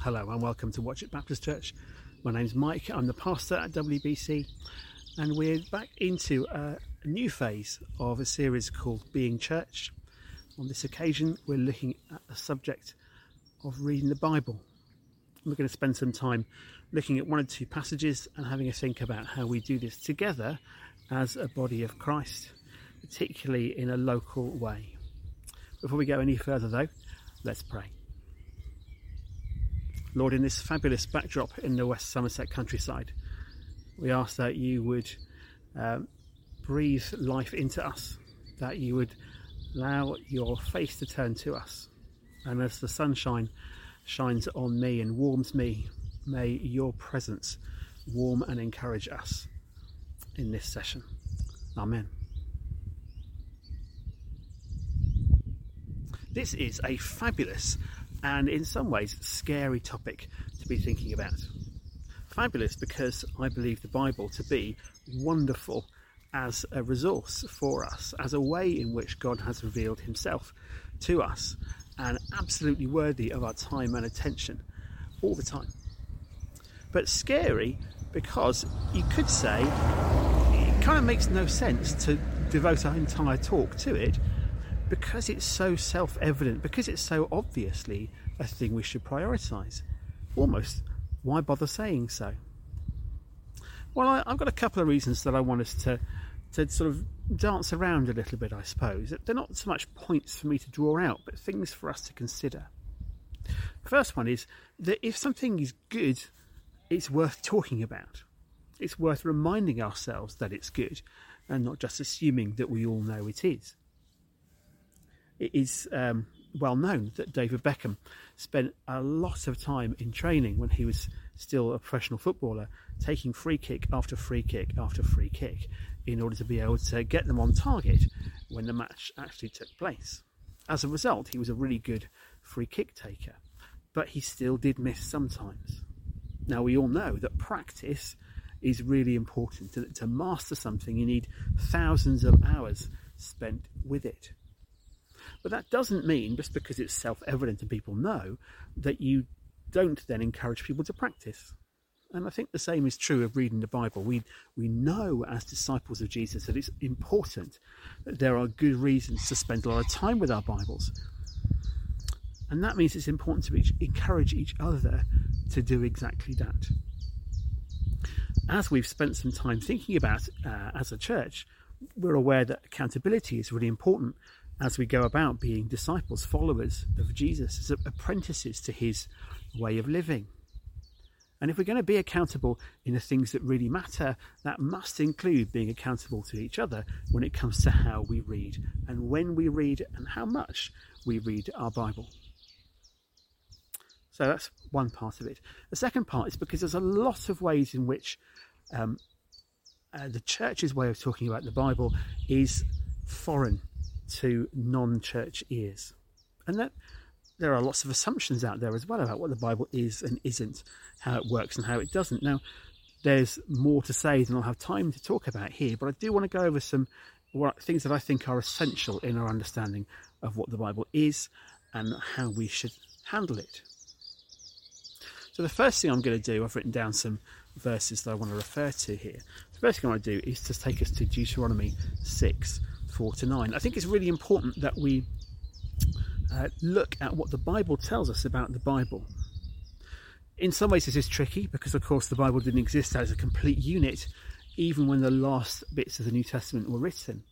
Hello and welcome to Watchet Baptist Church. My name's Mike, I'm the pastor at WBC, and we're back into a new phase of a series called Being Church. On this occasion, we're looking at the subject of reading the Bible. We're going to spend some time looking at one or two passages and having a think about how we do this together as a body of Christ, particularly in a local way. Before we go any further, though, let's pray. Lord, in this fabulous backdrop in the West Somerset countryside, we ask that you would um, breathe life into us, that you would allow your face to turn to us. And as the sunshine shines on me and warms me, may your presence warm and encourage us in this session. Amen. This is a fabulous and in some ways scary topic to be thinking about. Fabulous because I believe the Bible to be wonderful as a resource for us, as a way in which God has revealed Himself to us, and absolutely worthy of our time and attention all the time. But scary because you could say it kind of makes no sense to devote our entire talk to it because it's so self evident, because it's so obviously a thing we should prioritise. Almost, why bother saying so? Well, I, have got a couple of reasons that I want us to, to sort of dance around a little bit, I suppose. They're not so much points for me to draw out, but things for us to consider. First one is that if something is good, it's worth talking about. It's worth reminding ourselves that it's good and not just assuming that we all know it is it is um, well known that David Beckham spent a lot of time in training when he was still a professional footballer, taking free kick after free kick after free kick in order to be able to get them on target when the match actually took place. As a result, he was a really good free kick taker, but he still did miss sometimes. Now, we all know that practice is really important. To, to master something, you need thousands of hours spent with it. But that doesn't mean, just because it's self evident and people know, that you don't then encourage people to practice. And I think the same is true of reading the Bible. We, we know as disciples of Jesus that it's important that there are good reasons to spend a lot of time with our Bibles. And that means it's important to encourage each other to do exactly that. As we've spent some time thinking about uh, as a church, we're aware that accountability is really important as we go about being disciples, followers of Jesus, as apprentices to his way of living. And if we're going to be accountable in the things that really matter, that must include being accountable to each other when it comes to how we read and when we read and how much we read our Bible. So that's one part of it. The second part is because there's a lot of ways in which um, uh, the church's way of talking about the Bible is foreign to non church ears. And that there are lots of assumptions out there as well about what the Bible is and isn't, how it works and how it doesn't. Now, there's more to say than I'll have time to talk about here, but I do want to go over some things that I think are essential in our understanding of what the Bible is and how we should handle it. So, the first thing I'm going to do, I've written down some verses that I want to refer to here. The first thing I want to do is to take us to Deuteronomy 6, 4 to 9. I think it's really important that we uh, look at what the Bible tells us about the Bible. In some ways, this is tricky because, of course, the Bible didn't exist as a complete unit even when the last bits of the New Testament were written.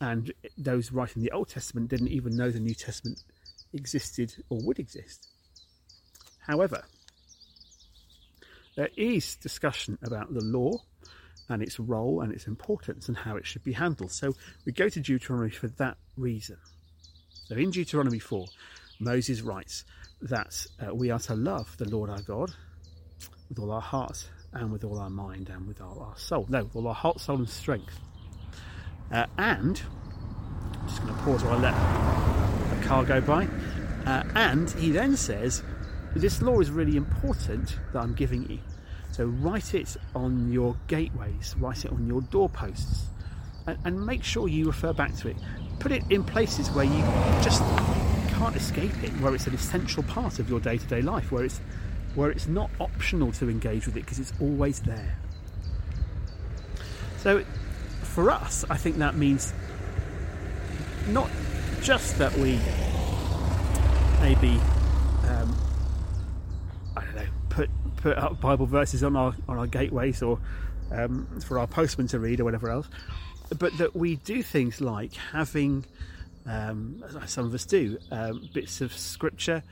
And those writing the Old Testament didn't even know the New Testament existed or would exist. However, there is discussion about the law and its role and its importance and how it should be handled. So we go to Deuteronomy for that reason. So in Deuteronomy 4, Moses writes that uh, we are to love the Lord our God with all our heart and with all our mind and with all our soul. No, with all our heart, soul, and strength. Uh, and, I'm just going to pause while I let a car go by. Uh, and he then says, This law is really important that I'm giving you. So write it on your gateways, write it on your doorposts, and, and make sure you refer back to it. Put it in places where you just can't escape it, where it's an essential part of your day to day life, where it's where it's not optional to engage with it because it's always there. So, for us, I think that means not just that we maybe um, put up Bible verses on our on our gateways or um, for our postman to read or whatever else, but that we do things like having um, some of us do um, bits of scripture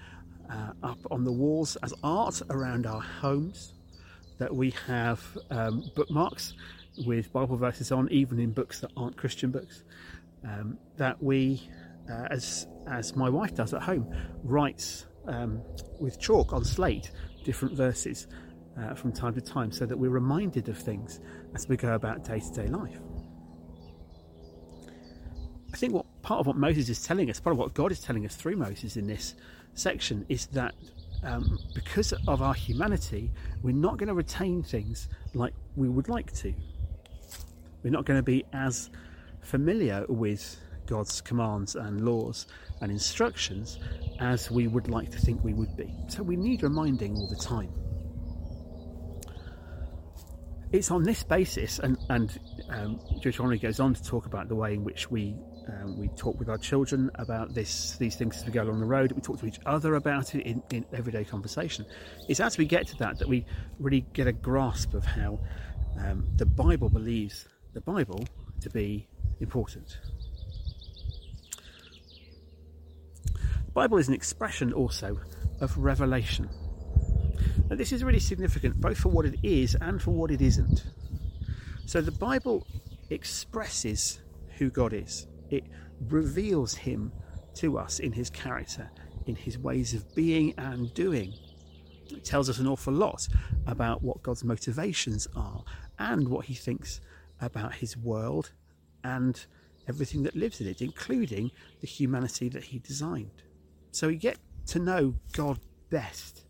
uh, up on the walls as art around our homes. That we have um, bookmarks with Bible verses on, even in books that aren't Christian books. Um, that we, uh, as as my wife does at home, writes um, with chalk on slate different verses uh, from time to time, so that we're reminded of things as we go about day to day life. I think what part of what Moses is telling us, part of what God is telling us through Moses in this section, is that um, because of our humanity, we're not going to retain things like we would like to. We're not going to be as familiar with God's commands and laws and instructions as we would like to think we would be. So we need reminding all the time. It's on this basis, and, and um, Deuteronomy goes on to talk about the way in which we um, we talk with our children about this, these things as we go along the road. We talk to each other about it in, in everyday conversation. It's as we get to that that we really get a grasp of how um, the Bible believes the Bible to be important. Bible is an expression also of revelation. Now, this is really significant both for what it is and for what it isn't. So, the Bible expresses who God is it reveals him to us in his character, in his ways of being and doing. It tells us an awful lot about what God's motivations are and what he thinks about his world and everything that lives in it, including the humanity that he designed. So we get to know God best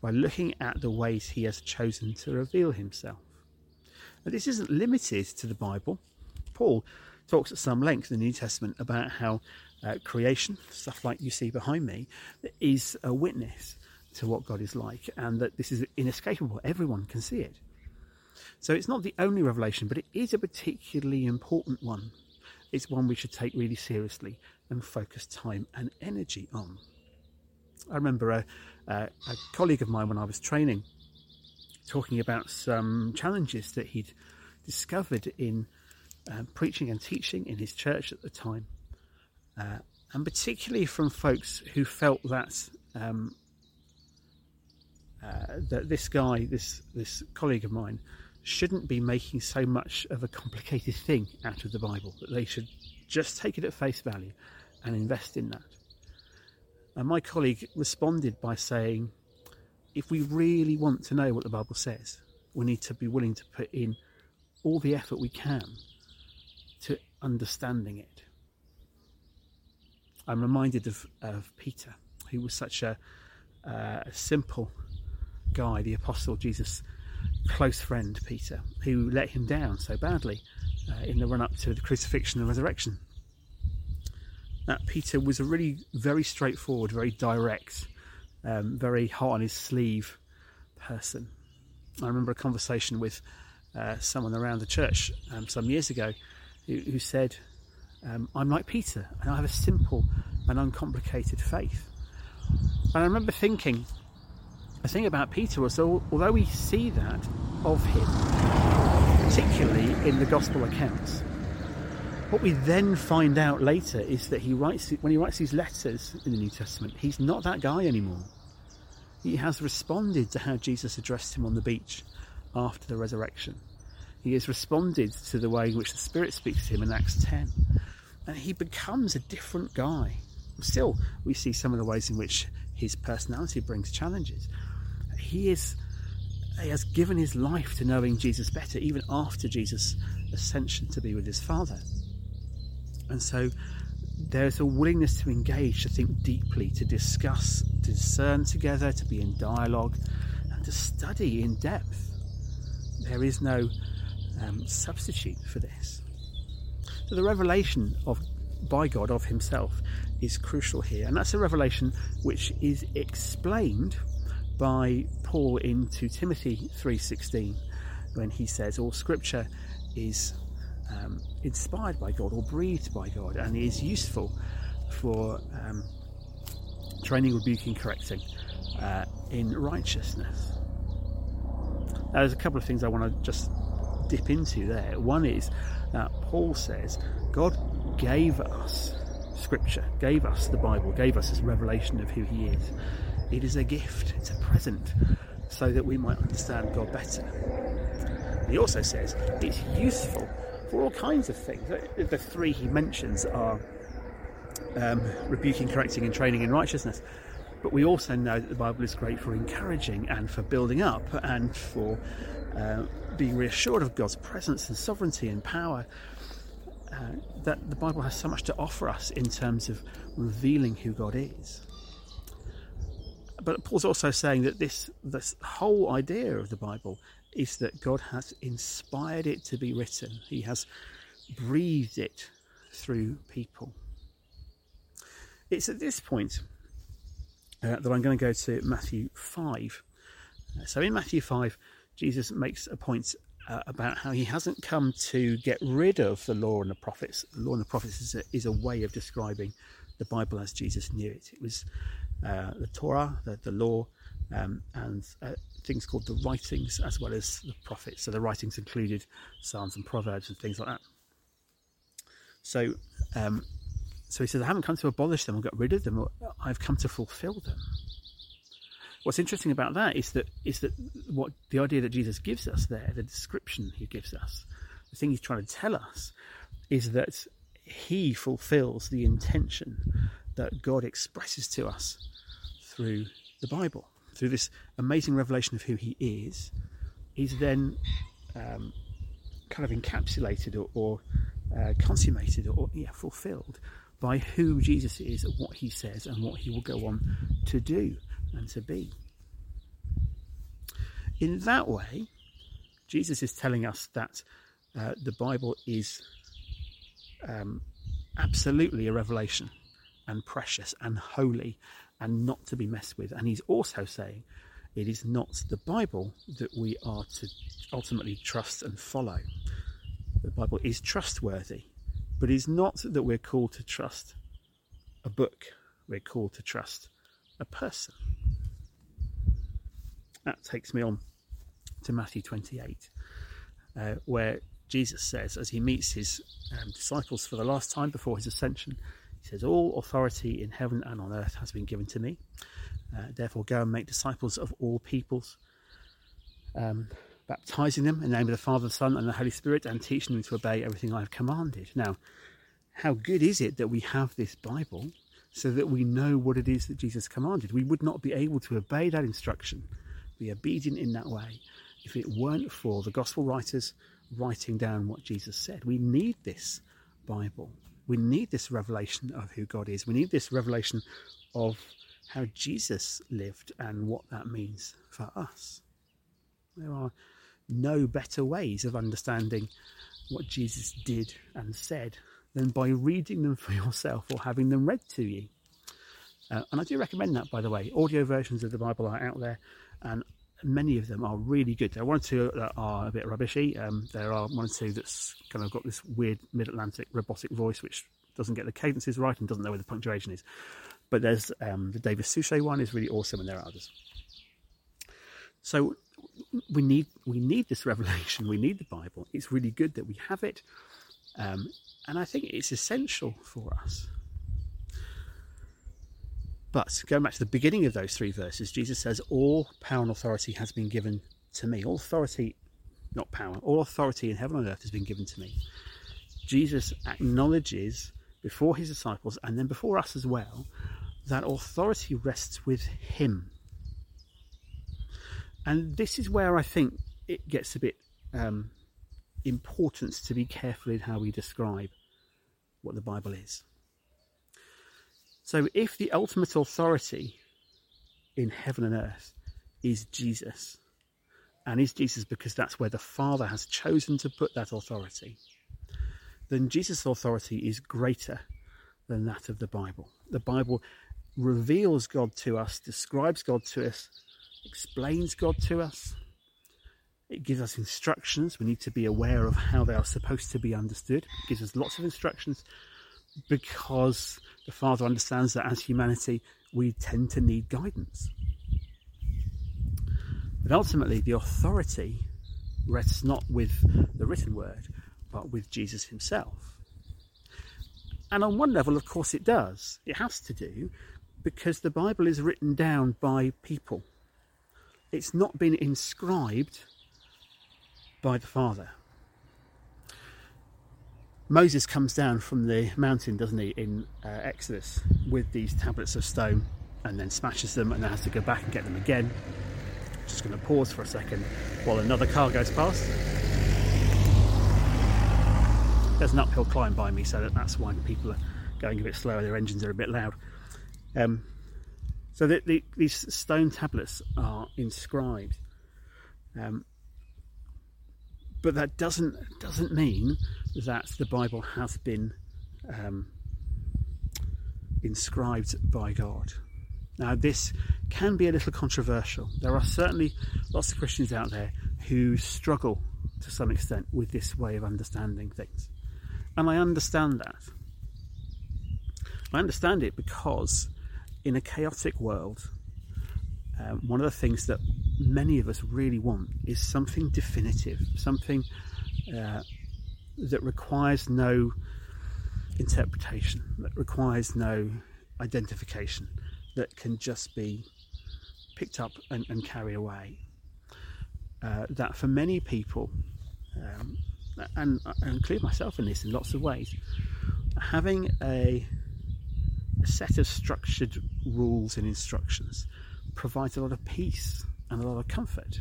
by looking at the ways he has chosen to reveal himself. Now, this isn't limited to the Bible. Paul talks at some length in the New Testament about how uh, creation, stuff like you see behind me, is a witness to what God is like, and that this is inescapable. Everyone can see it. So it's not the only revelation, but it is a particularly important one. It's one we should take really seriously and focus time and energy on. I remember a, a, a colleague of mine when I was training talking about some challenges that he'd discovered in um, preaching and teaching in his church at the time, uh, and particularly from folks who felt that um, uh, that this guy, this this colleague of mine, shouldn't be making so much of a complicated thing out of the Bible. That they should just take it at face value and invest in that. And my colleague responded by saying, if we really want to know what the Bible says, we need to be willing to put in all the effort we can to understanding it. I'm reminded of, of Peter, who was such a, uh, a simple guy, the Apostle Jesus' close friend, Peter, who let him down so badly uh, in the run up to the crucifixion and resurrection. That Peter was a really very straightforward, very direct, um, very hot on his sleeve person. I remember a conversation with uh, someone around the church um, some years ago who, who said, um, I'm like Peter, and I have a simple and uncomplicated faith. And I remember thinking, the thing about Peter was, although we see that of him, particularly in the gospel accounts, what we then find out later is that he writes when he writes these letters in the New Testament, he's not that guy anymore. He has responded to how Jesus addressed him on the beach after the resurrection. He has responded to the way in which the Spirit speaks to him in Acts 10. And he becomes a different guy. Still, we see some of the ways in which his personality brings challenges. He is he has given his life to knowing Jesus better, even after Jesus' ascension to be with his Father. And so there's a willingness to engage, to think deeply, to discuss, to discern together, to be in dialogue, and to study in depth. There is no um, substitute for this. So the revelation of by God of Himself is crucial here. And that's a revelation which is explained by Paul into Timothy 3:16 when he says all scripture is um, inspired by God or breathed by God and is useful for um, training, rebuking, correcting uh, in righteousness. Now, there's a couple of things I want to just dip into there. One is that Paul says God gave us Scripture, gave us the Bible, gave us this revelation of who He is. It is a gift, it's a present, so that we might understand God better. He also says it's useful for all kinds of things. The three he mentions are um, rebuking, correcting, and training in righteousness. But we also know that the Bible is great for encouraging and for building up and for uh, being reassured of God's presence and sovereignty and power. Uh, that the Bible has so much to offer us in terms of revealing who God is. But Paul's also saying that this this whole idea of the Bible is that God has inspired it to be written. He has breathed it through people. It's at this point uh, that I'm going to go to Matthew 5. Uh, so in Matthew 5, Jesus makes a point uh, about how he hasn't come to get rid of the law and the prophets. The law and the prophets is a, is a way of describing the Bible as Jesus knew it. It was uh, the Torah, the, the law, um, and uh, things called the writings as well as the prophets. So the writings included Psalms and Proverbs and things like that. So, um, so he says, I haven't come to abolish them or get rid of them. I've come to fulfill them. What's interesting about that is that is that what the idea that Jesus gives us there, the description he gives us, the thing he's trying to tell us, is that he fulfills the intention that God expresses to us through the Bible, through this amazing revelation of who He is. He's then um, kind of encapsulated or, or uh, consummated or yeah, fulfilled by who Jesus is and what He says and what He will go on to do and to be. In that way, Jesus is telling us that uh, the Bible is um, absolutely a revelation and precious and holy and not to be messed with. And he's also saying it is not the Bible that we are to ultimately trust and follow. The Bible is trustworthy, but it's not that we're called to trust a book, we're called to trust a person. That takes me on to Matthew 28, uh, where Jesus says, as he meets his um, disciples for the last time before his ascension, he says, All authority in heaven and on earth has been given to me. Uh, therefore, go and make disciples of all peoples, um, baptizing them in the name of the Father, the Son, and the Holy Spirit, and teaching them to obey everything I have commanded. Now, how good is it that we have this Bible so that we know what it is that Jesus commanded? We would not be able to obey that instruction, be obedient in that way, if it weren't for the gospel writers writing down what Jesus said. We need this Bible we need this revelation of who God is. We need this revelation of how Jesus lived and what that means for us. There are no better ways of understanding what Jesus did and said than by reading them for yourself or having them read to you. Uh, and I do recommend that, by the way. Audio versions of the Bible are out there, and many of them are really good. There are one or two that are a bit rubbishy. Um, there are one or two that's kind of got this weird mid Atlantic robotic voice, which doesn't get the cadences right and doesn't know where the punctuation is. But there's um, the David Suchet one is really awesome, and there are others. So we need we need this revelation. We need the Bible. It's really good that we have it, um, and I think it's essential for us. But going back to the beginning of those three verses, Jesus says, All power and authority has been given to me. All authority, not power, all authority in heaven and earth has been given to me. Jesus acknowledges before his disciples and then before us as well that authority rests with him. And this is where I think it gets a bit um, important to be careful in how we describe what the Bible is. So, if the ultimate authority in heaven and earth is Jesus, and is Jesus because that's where the Father has chosen to put that authority, then Jesus' authority is greater than that of the Bible. The Bible reveals God to us, describes God to us, explains God to us. It gives us instructions. We need to be aware of how they are supposed to be understood. It gives us lots of instructions because the Father understands that as humanity, we tend to need guidance. But ultimately, the authority rests not with the written word, but with Jesus himself. And on one level, of course, it does. It has to do because the Bible is written down by people. It's not been inscribed by the Father. Moses comes down from the mountain, doesn't he, in uh, Exodus with these tablets of stone and then smashes them and then has to go back and get them again. Just going to pause for a second while another car goes past. There's an uphill climb by me, so that's why people are going a bit slower. Their engines are a bit loud. Um, so the, the, these stone tablets are inscribed, um, but that doesn't doesn't mean that the Bible has been um, inscribed by God. Now, this can be a little controversial. There are certainly lots of Christians out there who struggle to some extent with this way of understanding things. And I understand that. I understand it because in a chaotic world, um, one of the things that many of us really want is something definitive, something uh, that requires no interpretation, that requires no identification that can just be picked up and, and carried away. Uh, that for many people, um, and I include myself in this in lots of ways, having a, a set of structured rules and instructions provides a lot of peace and a lot of comfort.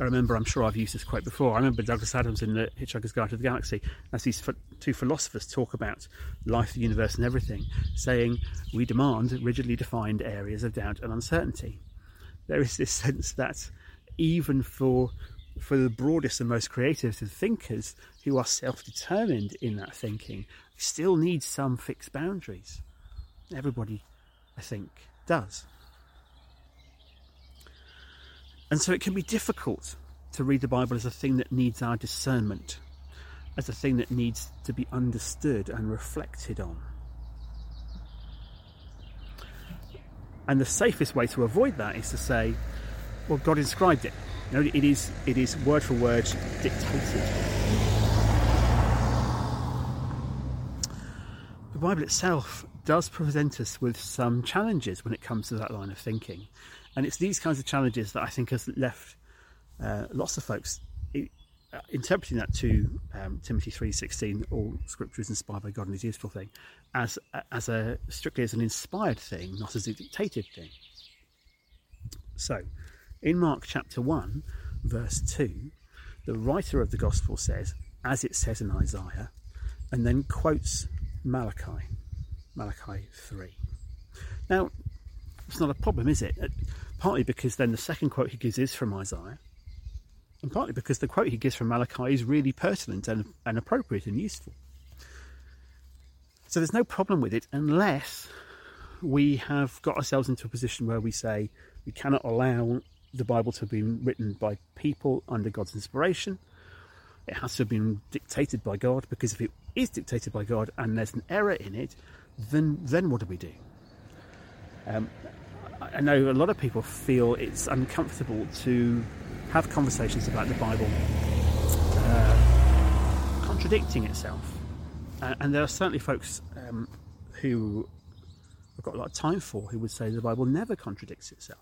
I remember, I'm sure I've used this quote before. I remember Douglas Adams in the Hitchhiker's Guide to the Galaxy, as these two philosophers talk about life, the universe, and everything, saying, We demand rigidly defined areas of doubt and uncertainty. There is this sense that even for for the broadest and most creative of thinkers who are self-determined in that thinking, still need some fixed boundaries. Everybody, I think, does. And so it can be difficult to read the Bible as a thing that needs our discernment, as a thing that needs to be understood and reflected on. And the safest way to avoid that is to say, well, God inscribed it. You know, it is, it is word for word dictated. The Bible itself does present us with some challenges when it comes to that line of thinking. And it's these kinds of challenges that I think has left uh, lots of folks uh, interpreting that to um, Timothy three sixteen, all Scripture is inspired by God and is useful thing, as as a strictly as an inspired thing, not as a dictated thing. So, in Mark chapter one, verse two, the writer of the Gospel says, as it says in Isaiah, and then quotes Malachi, Malachi three. Now, it's not a problem, is it? Partly because then the second quote he gives is from Isaiah, and partly because the quote he gives from Malachi is really pertinent and, and appropriate and useful. So there's no problem with it unless we have got ourselves into a position where we say we cannot allow the Bible to have been written by people under God's inspiration. It has to have been dictated by God because if it is dictated by God and there's an error in it, then then what do we do? Um, I know a lot of people feel it's uncomfortable to have conversations about the Bible uh, contradicting itself. Uh, and there are certainly folks um, who I've got a lot of time for who would say the Bible never contradicts itself.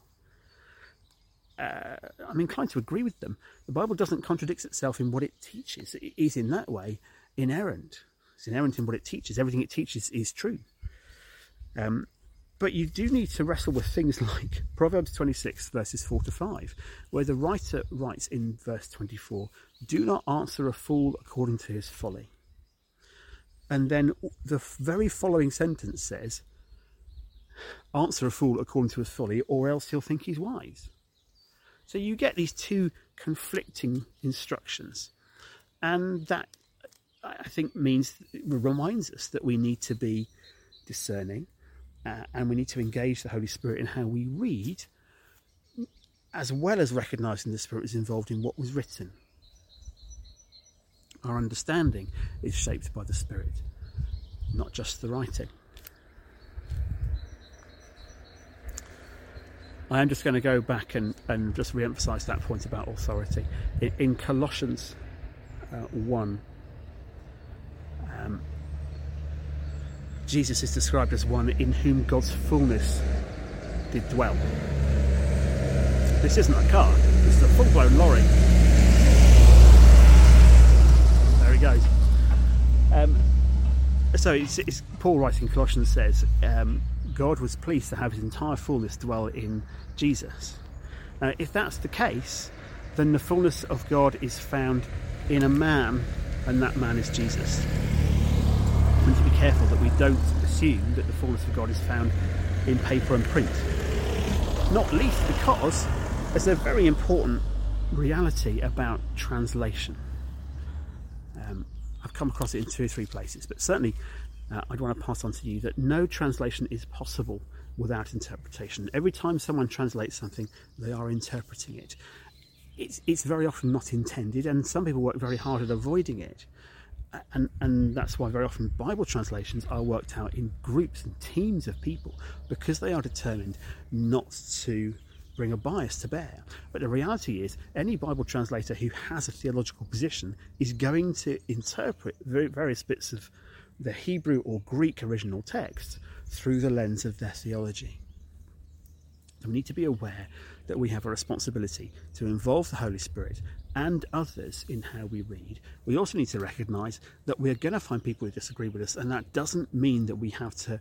Uh, I'm inclined to agree with them. The Bible doesn't contradict itself in what it teaches. It is, in that way, inerrant. It's inerrant in what it teaches. Everything it teaches is true. Um, but you do need to wrestle with things like Proverbs 26, verses 4 to 5, where the writer writes in verse 24, Do not answer a fool according to his folly. And then the very following sentence says, Answer a fool according to his folly, or else he'll think he's wise. So you get these two conflicting instructions. And that I think means reminds us that we need to be discerning uh, and we need to engage the Holy Spirit in how we read, as well as recognizing the Spirit is involved in what was written. Our understanding is shaped by the Spirit, not just the writing. I am just going to go back and, and just re emphasize that point about authority. In, in Colossians uh, 1, um, Jesus is described as one in whom God's fullness did dwell. This isn't a car, this is a full blown lorry. There he goes. Um, so it's, it's, Paul writing Colossians says, um, God was pleased to have his entire fullness dwell in Jesus. Now, if that's the case, then the fullness of God is found in a man, and that man is Jesus. Need to be careful that we don't assume that the fullness of God is found in paper and print. Not least because there's a very important reality about translation. Um, I've come across it in two or three places, but certainly uh, I'd want to pass on to you that no translation is possible without interpretation. Every time someone translates something, they are interpreting it. It's, it's very often not intended, and some people work very hard at avoiding it. And, and that's why very often Bible translations are worked out in groups and teams of people because they are determined not to bring a bias to bear. But the reality is, any Bible translator who has a theological position is going to interpret various bits of the Hebrew or Greek original text through the lens of their theology. And we need to be aware that we have a responsibility to involve the Holy Spirit and others in how we read. We also need to recognise that we're going to find people who disagree with us, and that doesn't mean that we have to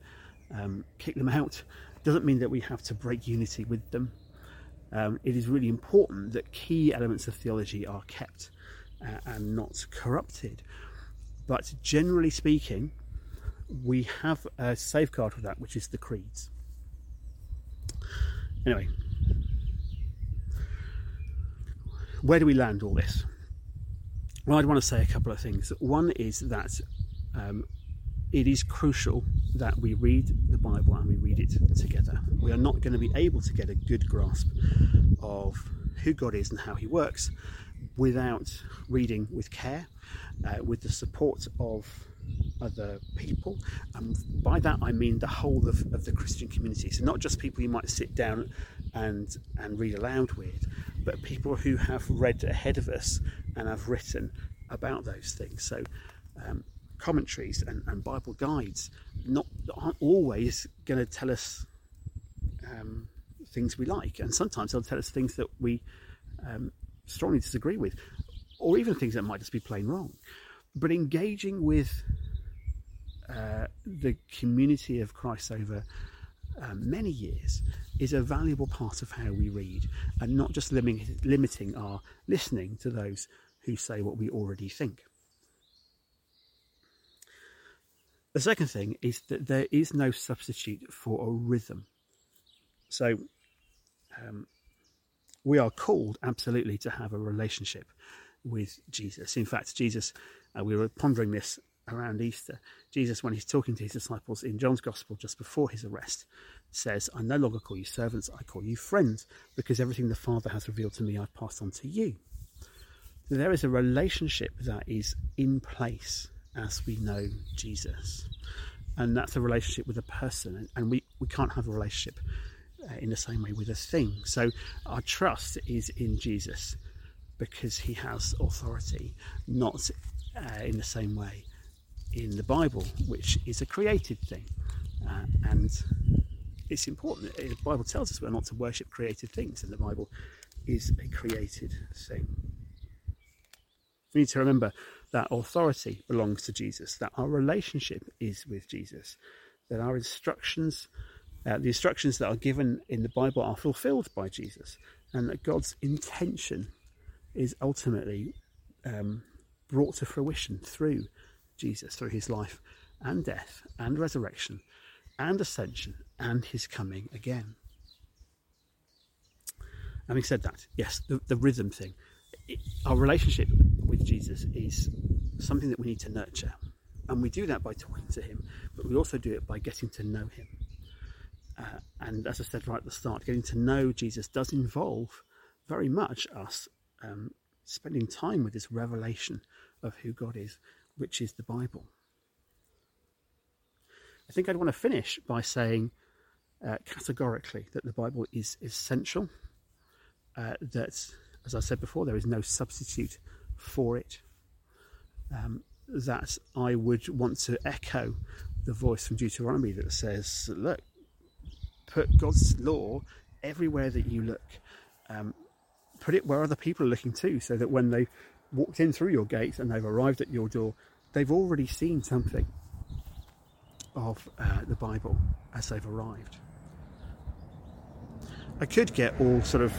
um, kick them out, doesn't mean that we have to break unity with them. Um, it is really important that key elements of theology are kept uh, and not corrupted. But generally speaking, we have a safeguard for that, which is the creeds. Anyway, where do we land all this? Well, I'd want to say a couple of things. One is that um, it is crucial that we read the Bible and we read it together. We are not going to be able to get a good grasp of who God is and how He works without reading with care, uh, with the support of other people. And by that I mean the whole of, of the Christian community. So not just people you might sit down and and read aloud with, but people who have read ahead of us and have written about those things. So um, commentaries and, and, Bible guides not aren't always going to tell us um, things we like, and sometimes they'll tell us things that we um, strongly disagree with, or even things that might just be plain wrong. But engaging with uh, the community of Christ over um, many years is a valuable part of how we read, and not just limiting, limiting our listening to those who say what we already think. The second thing is that there is no substitute for a rhythm. So, um, we are called absolutely to have a relationship with Jesus. In fact, Jesus, uh, we were pondering this around Easter. Jesus, when he's talking to his disciples in John's Gospel just before his arrest, says, I no longer call you servants, I call you friends, because everything the Father has revealed to me, I've passed on to you. There is a relationship that is in place as we know Jesus. And that's a relationship with a person, and we, we can't have a relationship uh, in the same way with a thing. So our trust is in Jesus because he has authority, not uh, in the same way in the Bible, which is a created thing. Uh, and it's important. The Bible tells us we're not to worship created things, and the Bible is a created thing. We need to remember that authority belongs to Jesus, that our relationship is with Jesus, that our instructions uh, the instructions that are given in the Bible are fulfilled by Jesus, and that God's intention is ultimately um, brought to fruition through Jesus, through his life and death and resurrection and ascension and his coming again. Having said that, yes, the, the rhythm thing, it, our relationship with Jesus is something that we need to nurture. And we do that by talking to Him, but we also do it by getting to know Him. Uh, and as I said right at the start, getting to know Jesus does involve very much us um, spending time with this revelation of who God is, which is the Bible. I think I'd want to finish by saying uh, categorically that the Bible is essential, uh, that, as I said before, there is no substitute for it, um, that I would want to echo the voice from Deuteronomy that says, look, put God's law everywhere that you look. Um, put it where other people are looking too, so that when they've walked in through your gate and they've arrived at your door, they've already seen something of uh, the Bible as they've arrived. I could get all sort of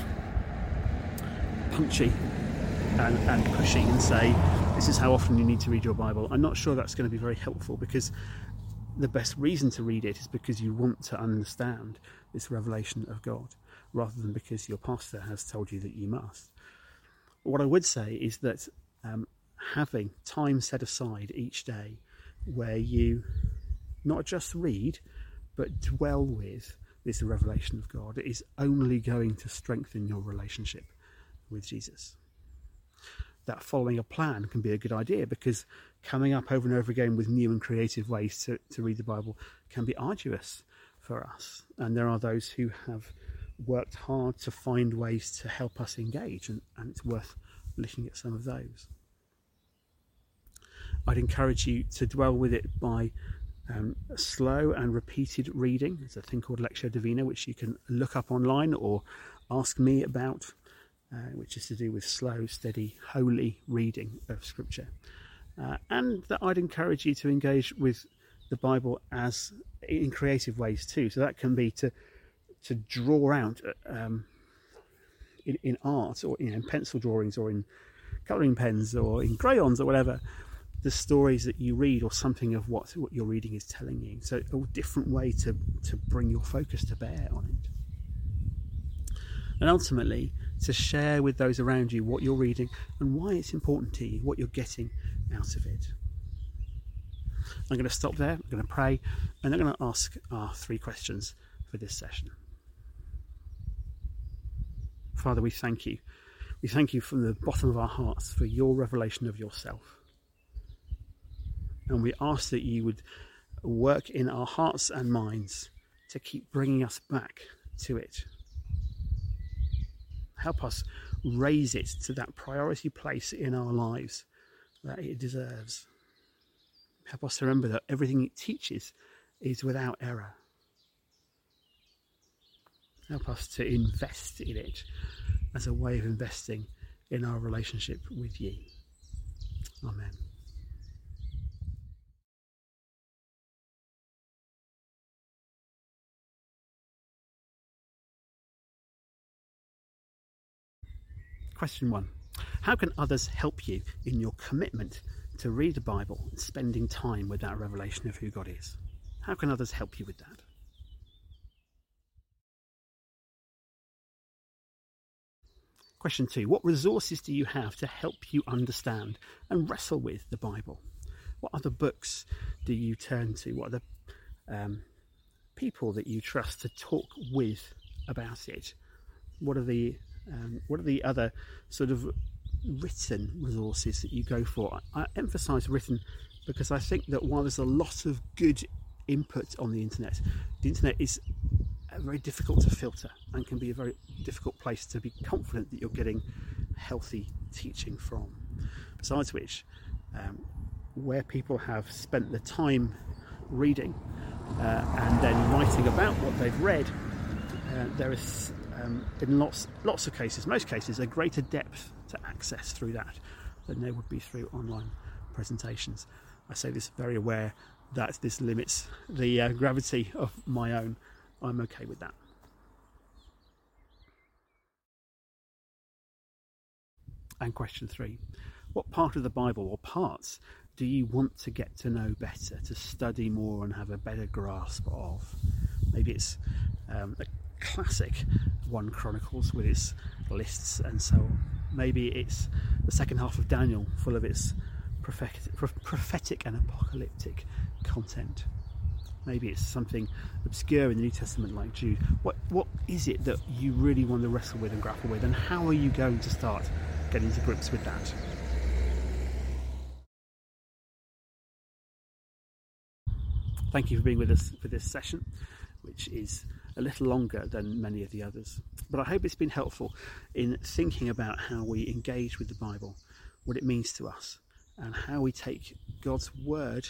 punchy and, and pushy and say, this is how often you need to read your Bible. I'm not sure that's going to be very helpful because the best reason to read it is because you want to understand this revelation of God rather than because your pastor has told you that you must. What I would say is that um, having time set aside each day where you not just read but dwell with this revelation of God is only going to strengthen your relationship with Jesus. That following a plan can be a good idea because coming up over and over again with new and creative ways to, to read the Bible can be arduous for us. And there are those who have worked hard to find ways to help us engage, and, and it's worth looking at some of those. I'd encourage you to dwell with it by um, slow and repeated reading. There's a thing called Lectio Divina, which you can look up online or ask me about, uh, which is to do with slow, steady, holy reading of Scripture. Uh, and that I'd encourage you to engage with the Bible as in creative ways too. So that can be to to draw out um, in, in, art or in pencil drawings or in colouring pens or in crayons or whatever the stories that you read or something of what, what you're reading is telling you. So a different way to, to bring your focus to bear on it. And ultimately, to share with those around you what you're reading and why it's important to you, what you're getting out of it. I'm going to stop there, I'm going to pray, and I'm going to ask our three questions for this session. Father, we thank you. We thank you from the bottom of our hearts for your revelation of yourself. And we ask that you would work in our hearts and minds to keep bringing us back to it. Help us raise it to that priority place in our lives that it deserves. Help us to remember that everything it teaches is without error. Help us to invest in it as a way of investing in our relationship with you. Amen. Question one How can others help you in your commitment to read the Bible and spending time with that revelation of who God is? How can others help you with that? Question two What resources do you have to help you understand and wrestle with the Bible? What other books do you turn to? What are the um, people that you trust to talk with about it? What are the um, what are the other sort of written resources that you go for? I, I emphasise written because I think that while there's a lot of good input on the internet, the internet is very difficult to filter and can be a very difficult place to be confident that you're getting healthy teaching from. Besides which, um, where people have spent the time reading uh, and then writing about what they've read, uh, there is um, in lots lots of cases, most cases, a greater depth to access through that than there would be through online presentations. I say this very aware that this limits the uh, gravity of my own. I'm okay with that. And question three What part of the Bible or parts do you want to get to know better, to study more and have a better grasp of? Maybe it's um, a classic 1 Chronicles with its lists and so on. Maybe it's the second half of Daniel, full of its prophetic, prophetic and apocalyptic content. Maybe it's something obscure in the New Testament like Jude. What, what is it that you really want to wrestle with and grapple with, and how are you going to start getting to grips with that? Thank you for being with us for this session, which is a little longer than many of the others. But I hope it's been helpful in thinking about how we engage with the Bible, what it means to us, and how we take God's word,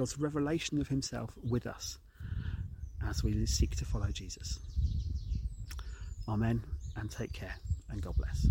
God's revelation of Himself with us as we seek to follow Jesus. Amen, and take care, and God bless.